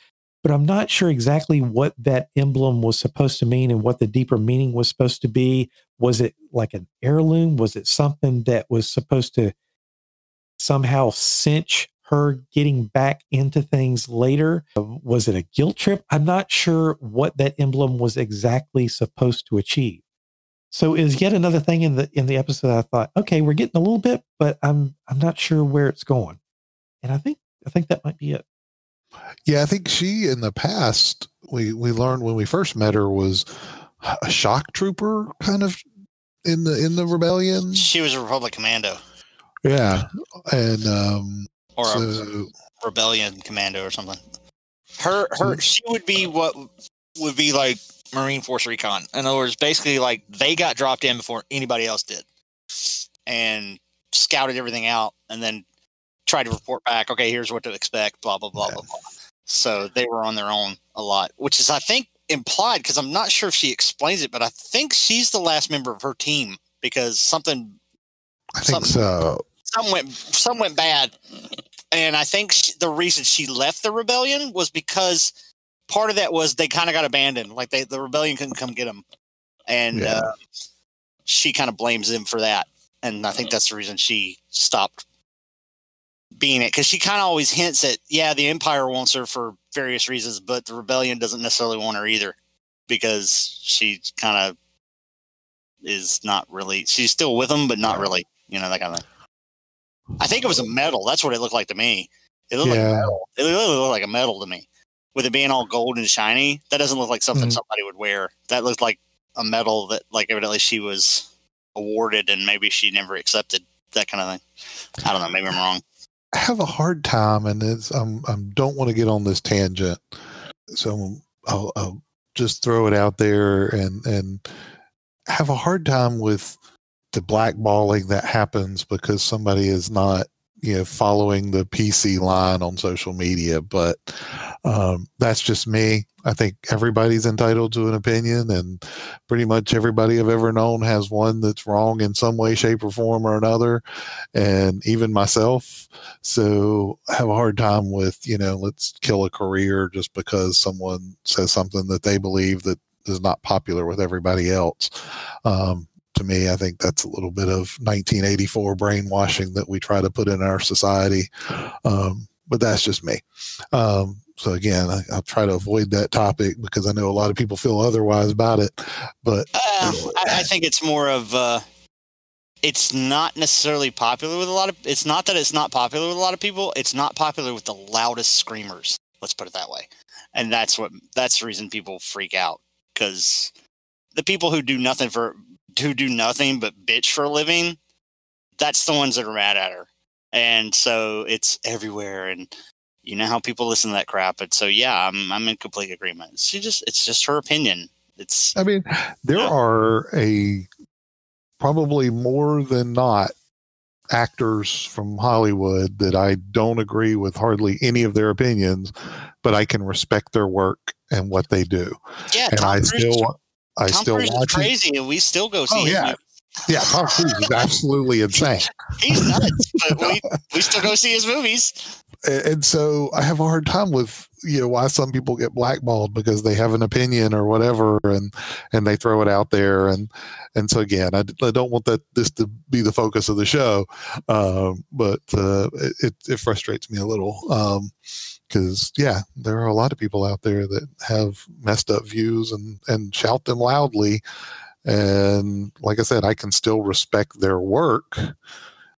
but I'm not sure exactly what that emblem was supposed to mean and what the deeper meaning was supposed to be. Was it like an heirloom? Was it something that was supposed to somehow cinch her getting back into things later? Was it a guilt trip? I'm not sure what that emblem was exactly supposed to achieve. So is yet another thing in the in the episode I thought, okay, we're getting a little bit, but I'm I'm not sure where it's going. And I think I think that might be it. Yeah, I think she in the past we we learned when we first met her was a shock trooper kind of in the in the rebellion. She was a Republic commando Yeah, and um, or a rebellion commando or something. Her her she would be what would be like Marine Force Recon. In other words, basically like they got dropped in before anybody else did. And scouted everything out and then tried to report back, okay, here's what to expect, blah blah blah Yeah. blah blah. So they were on their own a lot, which is I think implied because I'm not sure if she explains it, but I think she's the last member of her team because something I think something- so. some went some went bad, and I think she, the reason she left the rebellion was because part of that was they kind of got abandoned, like they the rebellion couldn't come get them, and Yeah. uh, she kind of blames them for that, and I think that's the reason she stopped being it because she kind of always hints at yeah the empire wants her for various reasons, but the rebellion doesn't necessarily want her either because she kind of is not really she's still with them, but not really, you know that kind of thing. I think it was a medal. That's what it looked like to me. It looked like a medal. It literally looked like a medal to me. With it being all gold and shiny, that doesn't look like something Mhm. somebody would wear. That looked like a medal that, like, evidently she was awarded and maybe she never accepted. That kind of thing. I don't know. Maybe I'm wrong. Have a hard time, and it's I'm I don't want to get on this tangent, so I'll, I'll just throw it out there and and have a hard time with the blackballing that happens because somebody is not you know following the PC line on social media. But um, that's just me. I think everybody's entitled to an opinion, and pretty much everybody I've ever known has one that's wrong in some way, shape, or form or another, and even myself. So I have a hard time with, you know, let's kill a career just because someone says something that they believe that is not popular with everybody else. Um, to me, I think that's a little bit of 1984 brainwashing that we try to put in our society. Um, but that's just me. Um, so again, I, I'll try to avoid that topic because I know a lot of people feel otherwise about it. But Uh, I, I think it's more of uh, it's not necessarily popular with a lot of. It's not that it's not popular with a lot of people. It's not popular with the loudest screamers. Let's put it that way, and that's what that's the reason people freak out because the people who do nothing for who do nothing but bitch for a living, that's the ones that are mad at her, and so it's everywhere and. You know how people listen to that crap, and so yeah, I'm I'm in complete agreement. She just it's just her opinion. It's I mean, there are a probably more than not actors from Hollywood that I don't agree with hardly any of their opinions, but I can respect their work and what they do. yeah. And Tom I Cruise still I Tom still Cruise is watch it. crazy, and we still go see Oh, his yeah. Yeah, Tom Cruise is absolutely insane. He's nuts, but we, we still go see his movies. And so I have a hard time with you know why some people get blackballed because they have an opinion or whatever and and they throw it out there and and so again I, I don't want that this to be the focus of the show um, but uh, it, it frustrates me a little because yeah there are a lot of people out there that have messed up views and and shout them loudly and like I said I can still respect their work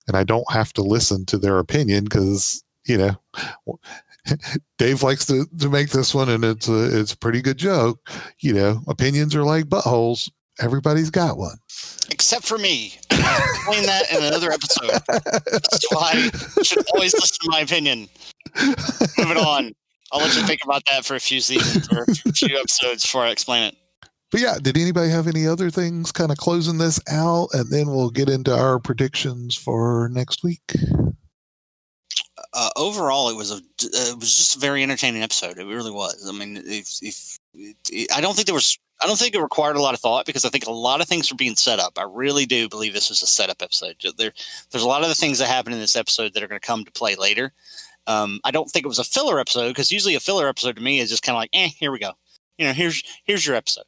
and I don't have to listen to their opinion because you know Dave likes to, to make this one, and it's a it's a pretty good joke. You know, opinions are like buttholes. Everybody's got one. Except for me. I'll explain that in another episode. That's why you should always listen to my opinion. Moving on. I'll let you think about that for a few seasons or a few episodes before I explain it. But yeah, did anybody have any other things kind of closing this out, and then we'll get into our predictions for next week. uh, overall, it was a it was just a very entertaining episode. It really was. I mean, if, if it, I don't think there was I don't think it required a lot of thought because I think a lot of things are being set up. I really do believe this was a setup episode. There, there's a lot of the things that happen in this episode that are going to come to play later. Um, I don't think it was a filler episode because usually a filler episode to me is just kind of like, eh, here we go. You know, here's here's your episode.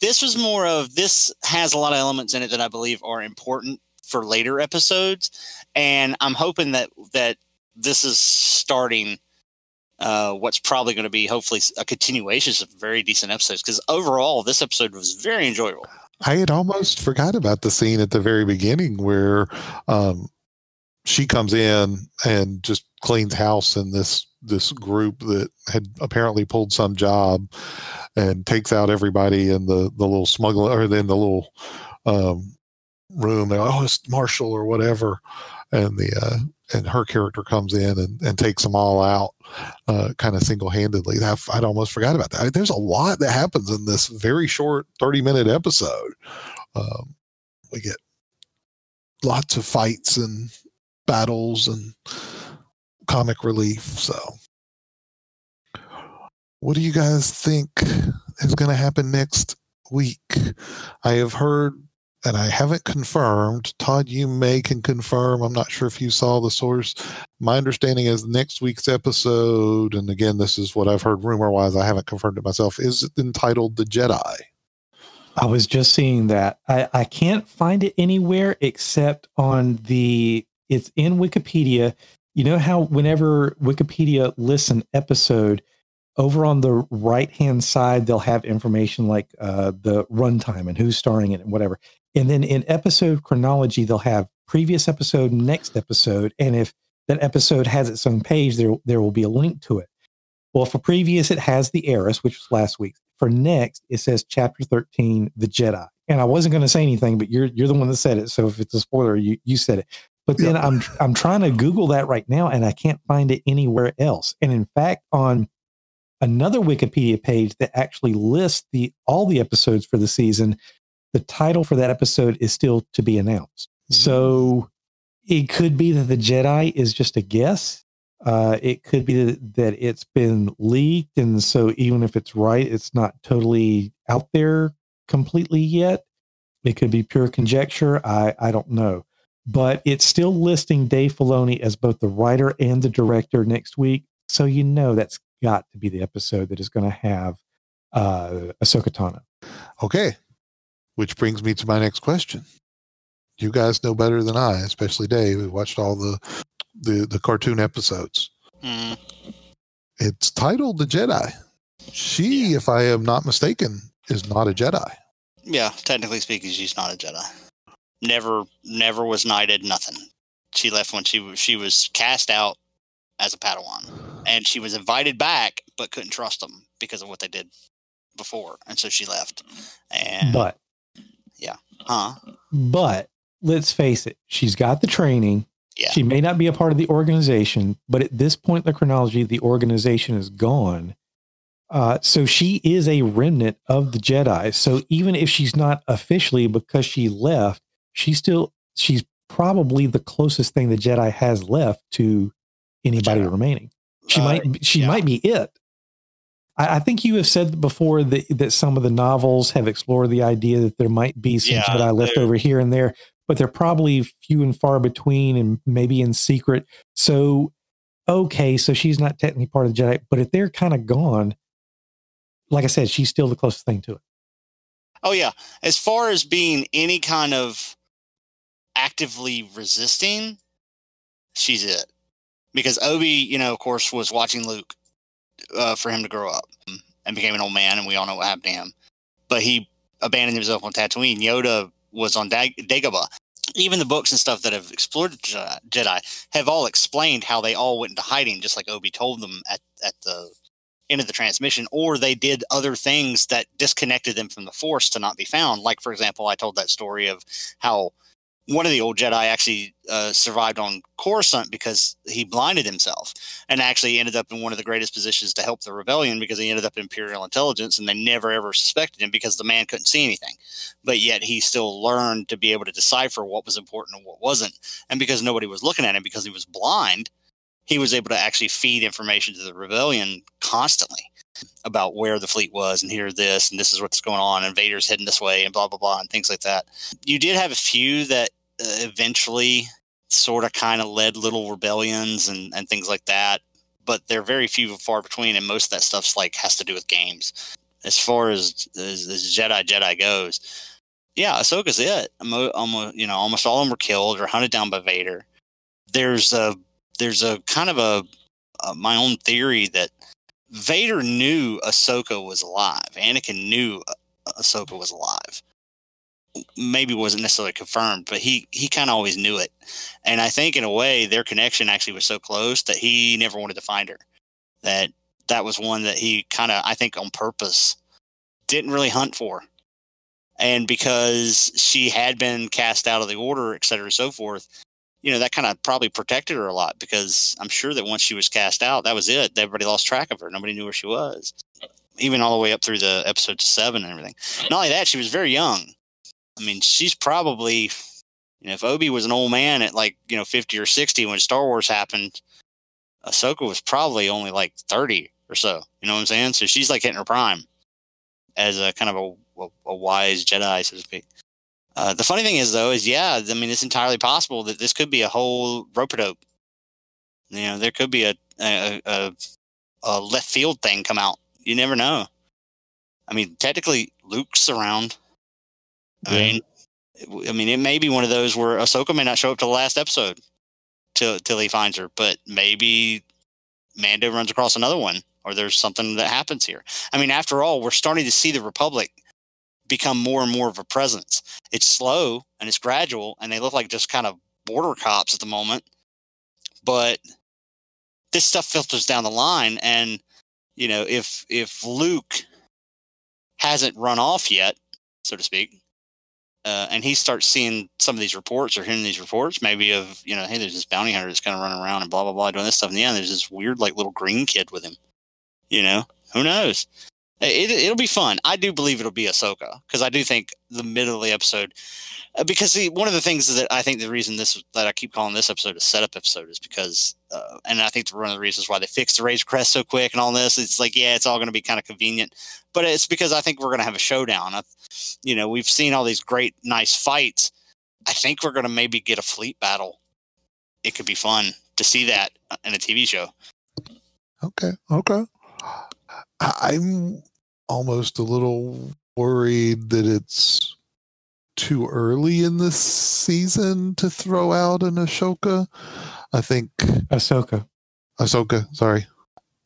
This was more of this has a lot of elements in it that I believe are important for later episodes, and I'm hoping that that this is starting uh, what's probably going to be hopefully a continuation of very decent episodes because overall this episode was very enjoyable. I had almost forgot about the scene at the very beginning where um, she comes in and just cleans house in this this group that had apparently pulled some job and takes out everybody in the the little smuggler or in the little um, room. They're oh, it's Marshall or whatever, and the uh, and her character comes in and, and takes them all out, uh, kind of single handedly. I'd almost forgot about that. I mean, there's a lot that happens in this very short 30 minute episode. Um, we get lots of fights and battles and comic relief. So, what do you guys think is going to happen next week? I have heard and I haven't confirmed. Todd, you may can confirm. I'm not sure if you saw the source. My understanding is next week's episode, and again, this is what I've heard rumor wise. I haven't confirmed it myself. Is entitled "The Jedi." I was just seeing that. I, I can't find it anywhere except on the. It's in Wikipedia. You know how whenever Wikipedia lists an episode, over on the right hand side they'll have information like uh, the runtime and who's starring in it and whatever and then in episode chronology, they'll have previous episode, next episode. And if that episode has its own page, there, there will be a link to it. Well, for previous, it has the Heiress, which was last week. For next, it says chapter 13, The Jedi. And I wasn't going to say anything, but you're you're the one that said it. So if it's a spoiler, you, you said it. But then I'm I'm trying to Google that right now and I can't find it anywhere else. And in fact, on another Wikipedia page that actually lists the all the episodes for the season, the title for that episode is still to be announced. Mm-hmm. So it could be that the Jedi is just a guess. Uh, it could be that it's been leaked. And so even if it's right, it's not totally out there completely yet. It could be pure conjecture. I, I don't know. But it's still listing Dave Filoni as both the writer and the director next week. So you know that's got to be the episode that is going to have uh, Ahsoka Tano. Okay. Which brings me to my next question. You guys know better than I, especially Dave, who watched all the the, the cartoon episodes. Mm. It's titled The Jedi. She, if I am not mistaken, is not a Jedi. Yeah, technically speaking, she's not a Jedi. Never, never was knighted. Nothing. She left when she was she was cast out as a Padawan, and she was invited back, but couldn't trust them because of what they did before, and so she left. And but yeah. Huh. But let's face it, she's got the training. Yeah. She may not be a part of the organization, but at this point in the chronology, the organization is gone. Uh, so she is a remnant of the Jedi. So even if she's not officially because she left, she's still she's probably the closest thing the Jedi has left to anybody remaining. She uh, might she yeah. might be it. I, I, think you have said before that, that some of the novels have explored the idea that there might be some yeah, Jedi left over here and there, but they're probably few and far between and maybe in secret. So, okay, so she's not technically part of the Jedi, but if they're kind of gone, like I said, she's still the closest thing to it. Oh, yeah. As far as being any kind of actively resisting, she's it. Because Obi, you know, of course, was watching Luke uh, for him to grow up and became an old man, and we all know what happened to him. But he abandoned himself on Tatooine. Yoda was on Dag- Dagobah. Even the books and stuff that have explored Jedi have all explained how they all went into hiding, just like Obi told them at, at the end of the transmission, or they did other things that disconnected them from the Force to not be found. Like, for example, I told that story of how one of the old Jedi actually uh, survived on Coruscant because he blinded himself and actually ended up in one of the greatest positions to help the rebellion because he ended up in Imperial intelligence and they never ever suspected him because the man couldn't see anything. But yet he still learned to be able to decipher what was important and what wasn't. And because nobody was looking at him because he was blind, he was able to actually feed information to the rebellion constantly. about where the fleet was and here this and this is what's going on and Vader's heading this way and blah blah blah and things like that. You did have a few that Uh, eventually sort of kind of led little rebellions and and things like that, but they're very few and far between and most of that stuff's like has to do with games. As far as as, as Jedi Jedi goes, yeah, Ahsoka's it. Almost, you know, almost all of them were killed or hunted down by Vader. There's a there's a kind of a, a my own theory that Vader knew Ahsoka was alive. Anakin knew uh, Ahsoka was alive. Maybe wasn't necessarily confirmed, but he he kind of always knew it. And I think in a way their connection actually was so close that he never wanted to find her. That that was one that he kind of I think on purpose didn't really hunt for. And because she had been cast out of the order, et cetera, and so forth, you know, that kind of probably protected her a lot because I'm sure that once she was cast out, that was it. Everybody lost track of her. Nobody knew where she was, even all the way up through the episode seven and everything. Not only that, she was very young. I mean, she's probably, you know, if Obi was an old man at like, you know, 50 or 60 when Star Wars happened, Ahsoka was probably only like 30 or so. You know what I'm saying? So she's like hitting her prime as a kind of a, a, a wise Jedi, so to speak. Uh, the funny thing is, though, is yeah, I mean, it's entirely possible that this could be a whole rope dope. You know, there could be a, a, a, a left field thing come out. You never know. I mean, technically, Luke's around. I mean, I mean, it may be one of those where Ahsoka may not show up to the last episode till till he finds her, but maybe Mando runs across another one, or there's something that happens here. I mean, after all, we're starting to see the Republic become more and more of a presence. It's slow and it's gradual, and they look like just kind of border cops at the moment. But this stuff filters down the line, and you know, if if Luke hasn't run off yet, so to speak, uh, and he starts seeing some of these reports or hearing these reports, maybe of you know, hey, there's this bounty hunter that's kind of running around and blah blah blah doing this stuff. The end, there's this weird like little green kid with him. You know, who knows? It, it'll be fun. I do believe it'll be Ahsoka because I do think the middle of the episode, uh, because see, one of the things that I think the reason this that I keep calling this episode a setup episode is because, uh, and I think one of the reasons why they fixed the Razor Crest so quick and all this, it's like yeah, it's all going to be kind of convenient, but it's because I think we're going to have a showdown. I, you know, we've seen all these great, nice fights. I think we're going to maybe get a fleet battle. It could be fun to see that uh, in a TV show. Okay. Okay. I'm almost a little worried that it's too early in this season to throw out an Ashoka. I think Ahsoka. Ahsoka, sorry.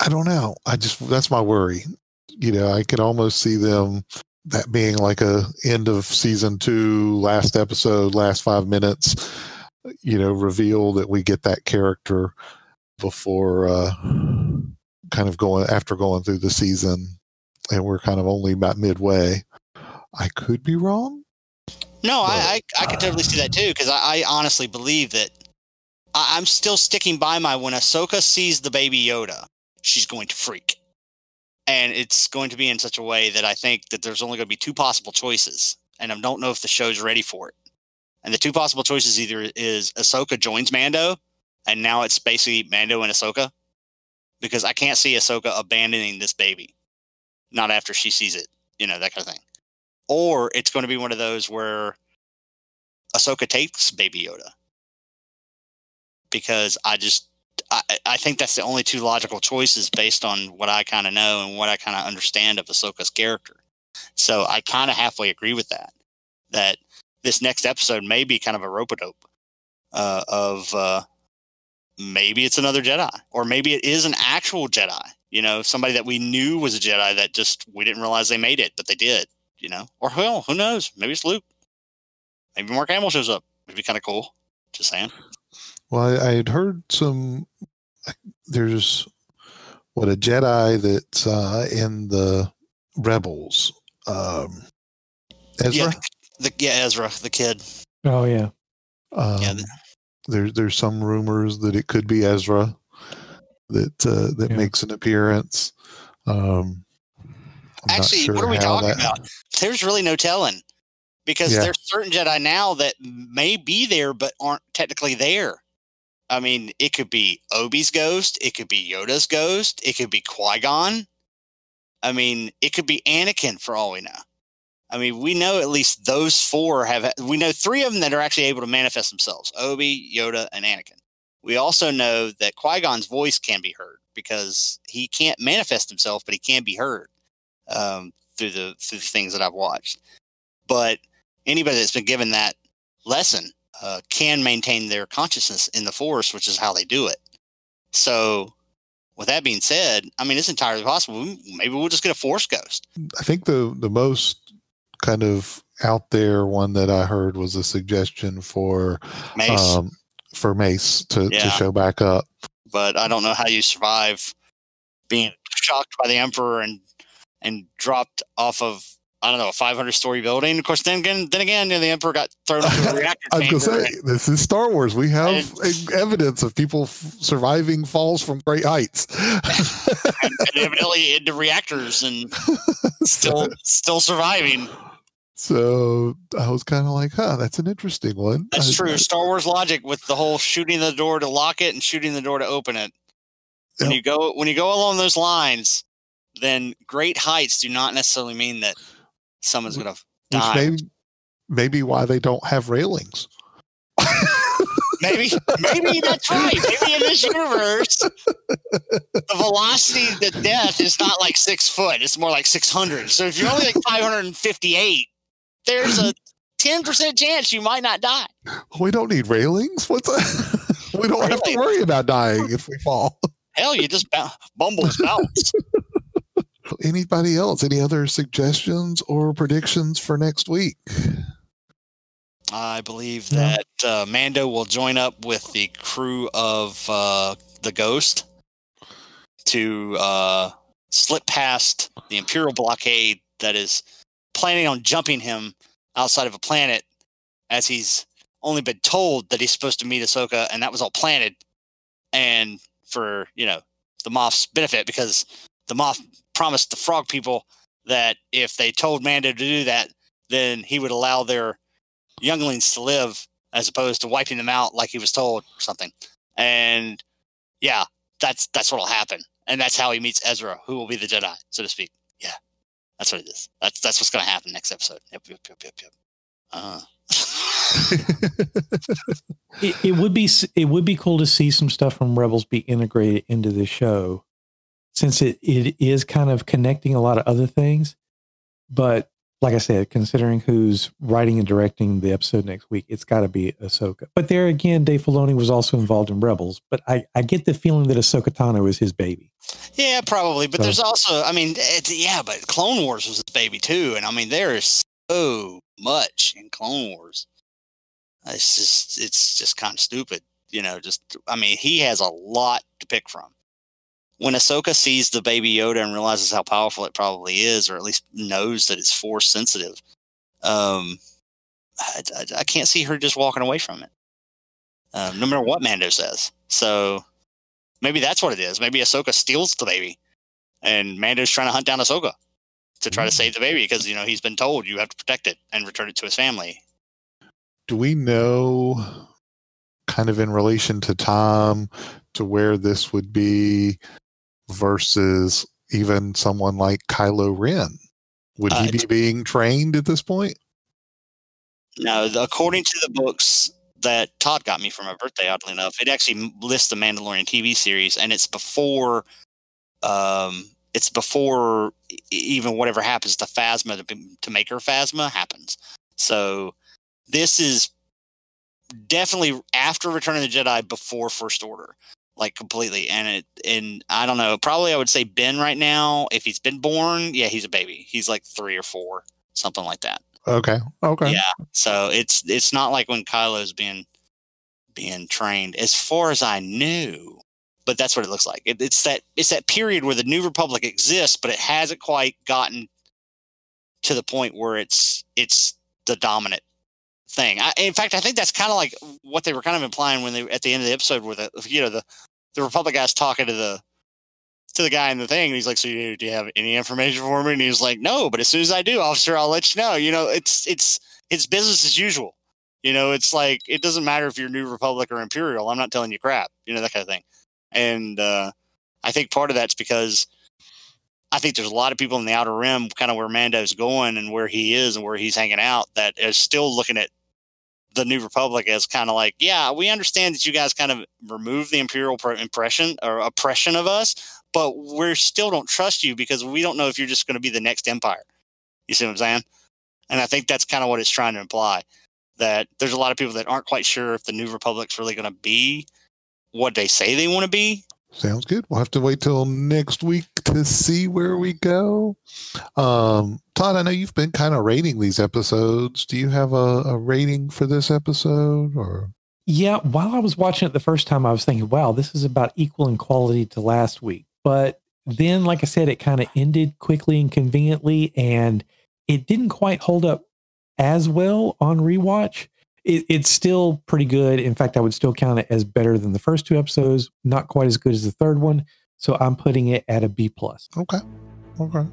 I don't know. I just that's my worry. You know, I could almost see them that being like a end of season two, last episode, last five minutes, you know, reveal that we get that character before uh kind of going after going through the season and we're kind of only about midway. I could be wrong. No, but, I, I, I could totally see that too because I, I, honestly believe that I, am still sticking by my when Ahsoka sees the baby Yoda, she's going to freak, and it's going to be in such a way that I think that there's only going to be two possible choices, and I don't know if the show's ready for it. And the two possible choices either is Ahsoka joins Mando, and now it's basically Mando and Ahsoka, because I can't see Ahsoka abandoning this baby not after she sees it, you know, that kind of thing. Or it's going to be one of those where Ahsoka takes Baby Yoda. Because I just, I, I think that's the only two logical choices based on what I kind of know and what I kind of understand of Ahsoka's character. So I kind of halfway agree with that. That this next episode may be kind of a rope a dope uh, of uh, maybe it's another Jedi, or maybe it is an actual Jedi you know, somebody that we knew was a Jedi that just we didn't realize they made it, but they did, you know. Or hell, who knows? Maybe it's Luke. Maybe Mark Hamill shows up. It'd be kind of cool. Just saying. Well, I, I had heard some. There's what a Jedi that's uh, in the Rebels. Um, Ezra. Yeah, the, yeah, Ezra, the kid. Oh yeah. Um, yeah. The, there, there's some rumors that it could be Ezra that uh, that yeah. makes an appearance. Um, Actually, sure what are we talking that... about? There's really no telling because yeah. there's certain Jedi now that may be there but aren't technically there. I mean, it could be Obi's ghost, it could be Yoda's ghost, it could be Qui Gon, I mean, it could be Anakin for all we know. I mean, we know at least those four have. We know three of them that are actually able to manifest themselves: Obi, Yoda, and Anakin. We also know that Qui Gon's voice can be heard because he can't manifest himself, but he can be heard um, through the through the things that I've watched. But anybody that's been given that lesson uh, can maintain their consciousness in the Force, which is how they do it. So, with that being said, I mean, it's entirely possible. Maybe we'll just get a Force ghost. I think the the most kind of out there one that I heard was a suggestion for Mace. um, for Mace to, to show back up. but I don't know how you survive being shocked by the emperor and and dropped off of I don't know a 500 story building. Of course, then again, then again, you know, the emperor got thrown into a reactor I was gonna say this is Star Wars. We have And- evidence of people f- surviving falls from great heights. and, and evidently into reactors and still still surviving. So I was kind of like, huh, that's an interesting one. That's I- true. I- Star Wars logic with the whole shooting the door to lock it and shooting the door to open it. When you go when you go along those lines, then great heights do not necessarily mean that someone's going to die. may maybe why they don't have railings. Maybe, maybe that's right. Maybe in this universe, the velocity to death is not like six foot; it's more like six hundred. So if you're only like five hundred and fifty-eight, there's a ten percent chance you might not die. We don't need railings. What's that? we don't have to worry about dying if we fall. Hell, you just bou- bumbles bounce. Anybody else? Any other suggestions or predictions for next week? I believe that uh, Mando will join up with the crew of uh, the Ghost to uh, slip past the Imperial blockade that is planning on jumping him outside of a planet, as he's only been told that he's supposed to meet Ahsoka, and that was all planted, and for you know the Moff's benefit because the Moff promised the Frog people that if they told Mando to do that, then he would allow their younglings to live as opposed to wiping them out like he was told or something. And yeah, that's that's what'll happen. And that's how he meets Ezra, who will be the Jedi, so to speak. That's what it is. That's that's what's gonna happen next episode. Yep, yep, yep, yep, yep. Uh. it, it would be it would be cool to see some stuff from Rebels be integrated into the show, since it it is kind of connecting a lot of other things. But like I said, considering who's writing and directing the episode next week, it's got to be Ahsoka. But there again, Dave Filoni was also involved in Rebels. But I I get the feeling that Ahsoka Tano is his baby. yeah, probably. But So- there's also I mean, it's, yeah, but Clone Wars was his baby too. And I mean there is so much in Clone Wars. It's just it's just kind of stupid. You know, just I mean, he has a lot to pick from. When Ahsoka sees the baby Yoda and realizes how powerful it probably is, or at least knows that it's force sensitive, um, I, I, I can't see her just walking away from it. Um, no matter what Mando says. So maybe that's what it is. Maybe Ahsoka steals the baby, and Mando's trying to hunt down Ahsoka to try to save the baby because you know he's been told you have to protect it and return it to his family. Do we know, kind of in relation to time, to where this would be versus even someone like Kylo Ren? Would Uh, he be being trained at this point? No, the, according to the books that Todd got me for my birthday, oddly enough, it actually lists the Mandalorian TV series, and it's before, um, it's before even whatever happens to Phasma to, to make her Phasma happens. So this is definitely after Return of the Jedi, before First Order, like completely. And it, and I don't know, probably I would say Ben right now, if he's been born, yeah, he's a baby. He's like three or four, something like that. Okay. Okay. Yeah. So it's it's not like when Kylo's being being trained, as far as I knew. But that's what it looks like. It, it's that it's that period where the New Republic exists, but it hasn't quite gotten to the point where it's it's the dominant thing. I, in fact, I think that's kind of like what they were kind of implying when they at the end of the episode, where the you know the the Republic guy's talking to the to the guy in the thing, and he's like, "So you, do you have any information for me?" And he's like, "No, but as soon as I do, officer, I'll let you know." You know, it's it's it's business as usual. You know, it's like it doesn't matter if you're New Republic or Imperial. I'm not telling you crap. You know that kind of thing. And uh, I think part of that's because I think there's a lot of people in the outer rim, kind of where Mando's going and where he is and where he's hanging out, that is still looking at the New Republic as kind of like, yeah, we understand that you guys kind of remove the Imperial impression or oppression of us, but we still don't trust you because we don't know if you're just going to be the next Empire. You see what I'm saying? And I think that's kind of what it's trying to imply that there's a lot of people that aren't quite sure if the New Republic's really going to be what they say they want to be. Sounds good. We'll have to wait till next week to see where we go. Um, Todd, I know you've been kind of rating these episodes. Do you have a, a rating for this episode or? Yeah, while I was watching it the first time, I was thinking, wow, this is about equal in quality to last week. But then, like I said, it kind of ended quickly and conveniently, and it didn't quite hold up as well on rewatch. It, it's still pretty good. In fact, I would still count it as better than the first two episodes. Not quite as good as the third one. So I'm putting it at a B plus. Okay. Okay.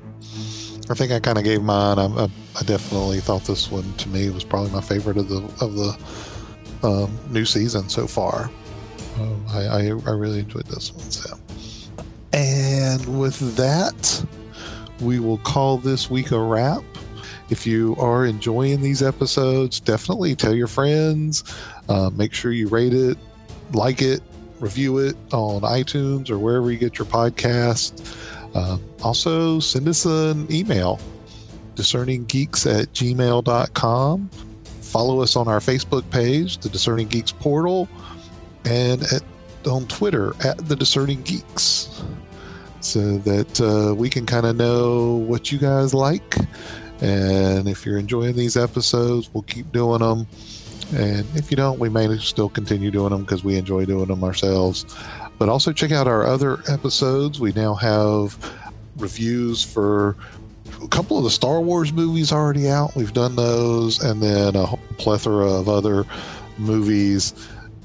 I think I kind of gave mine. I, I, I, definitely thought this one to me was probably my favorite of the of the um, new season so far. Um, I, I, I really enjoyed this one. So, and with that, we will call this week a wrap. If you are enjoying these episodes, definitely tell your friends. Uh, make sure you rate it, like it, review it on iTunes or wherever you get your podcast. Uh, also, send us an email, discerninggeeks at gmail.com. Follow us on our Facebook page, the Discerning Geeks portal, and at, on Twitter at the Discerning Geeks, so that uh, we can kind of know what you guys like and if you're enjoying these episodes, we'll keep doing them. And if you don't, we may still continue doing them because we enjoy doing them ourselves. But also check out our other episodes. We now have reviews for a couple of the Star Wars movies already out. We've done those, and then a plethora of other movies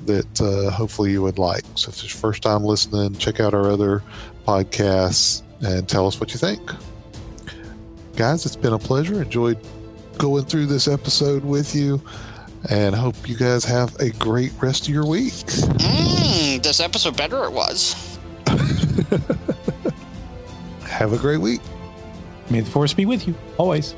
that uh, hopefully you would like. So if it's your first time listening, check out our other podcasts and tell us what you think guys, it's been a pleasure. Enjoyed going through this episode with you and hope you guys have a great rest of your week. Mm, this episode better it was. have a great week. May the force be with you always.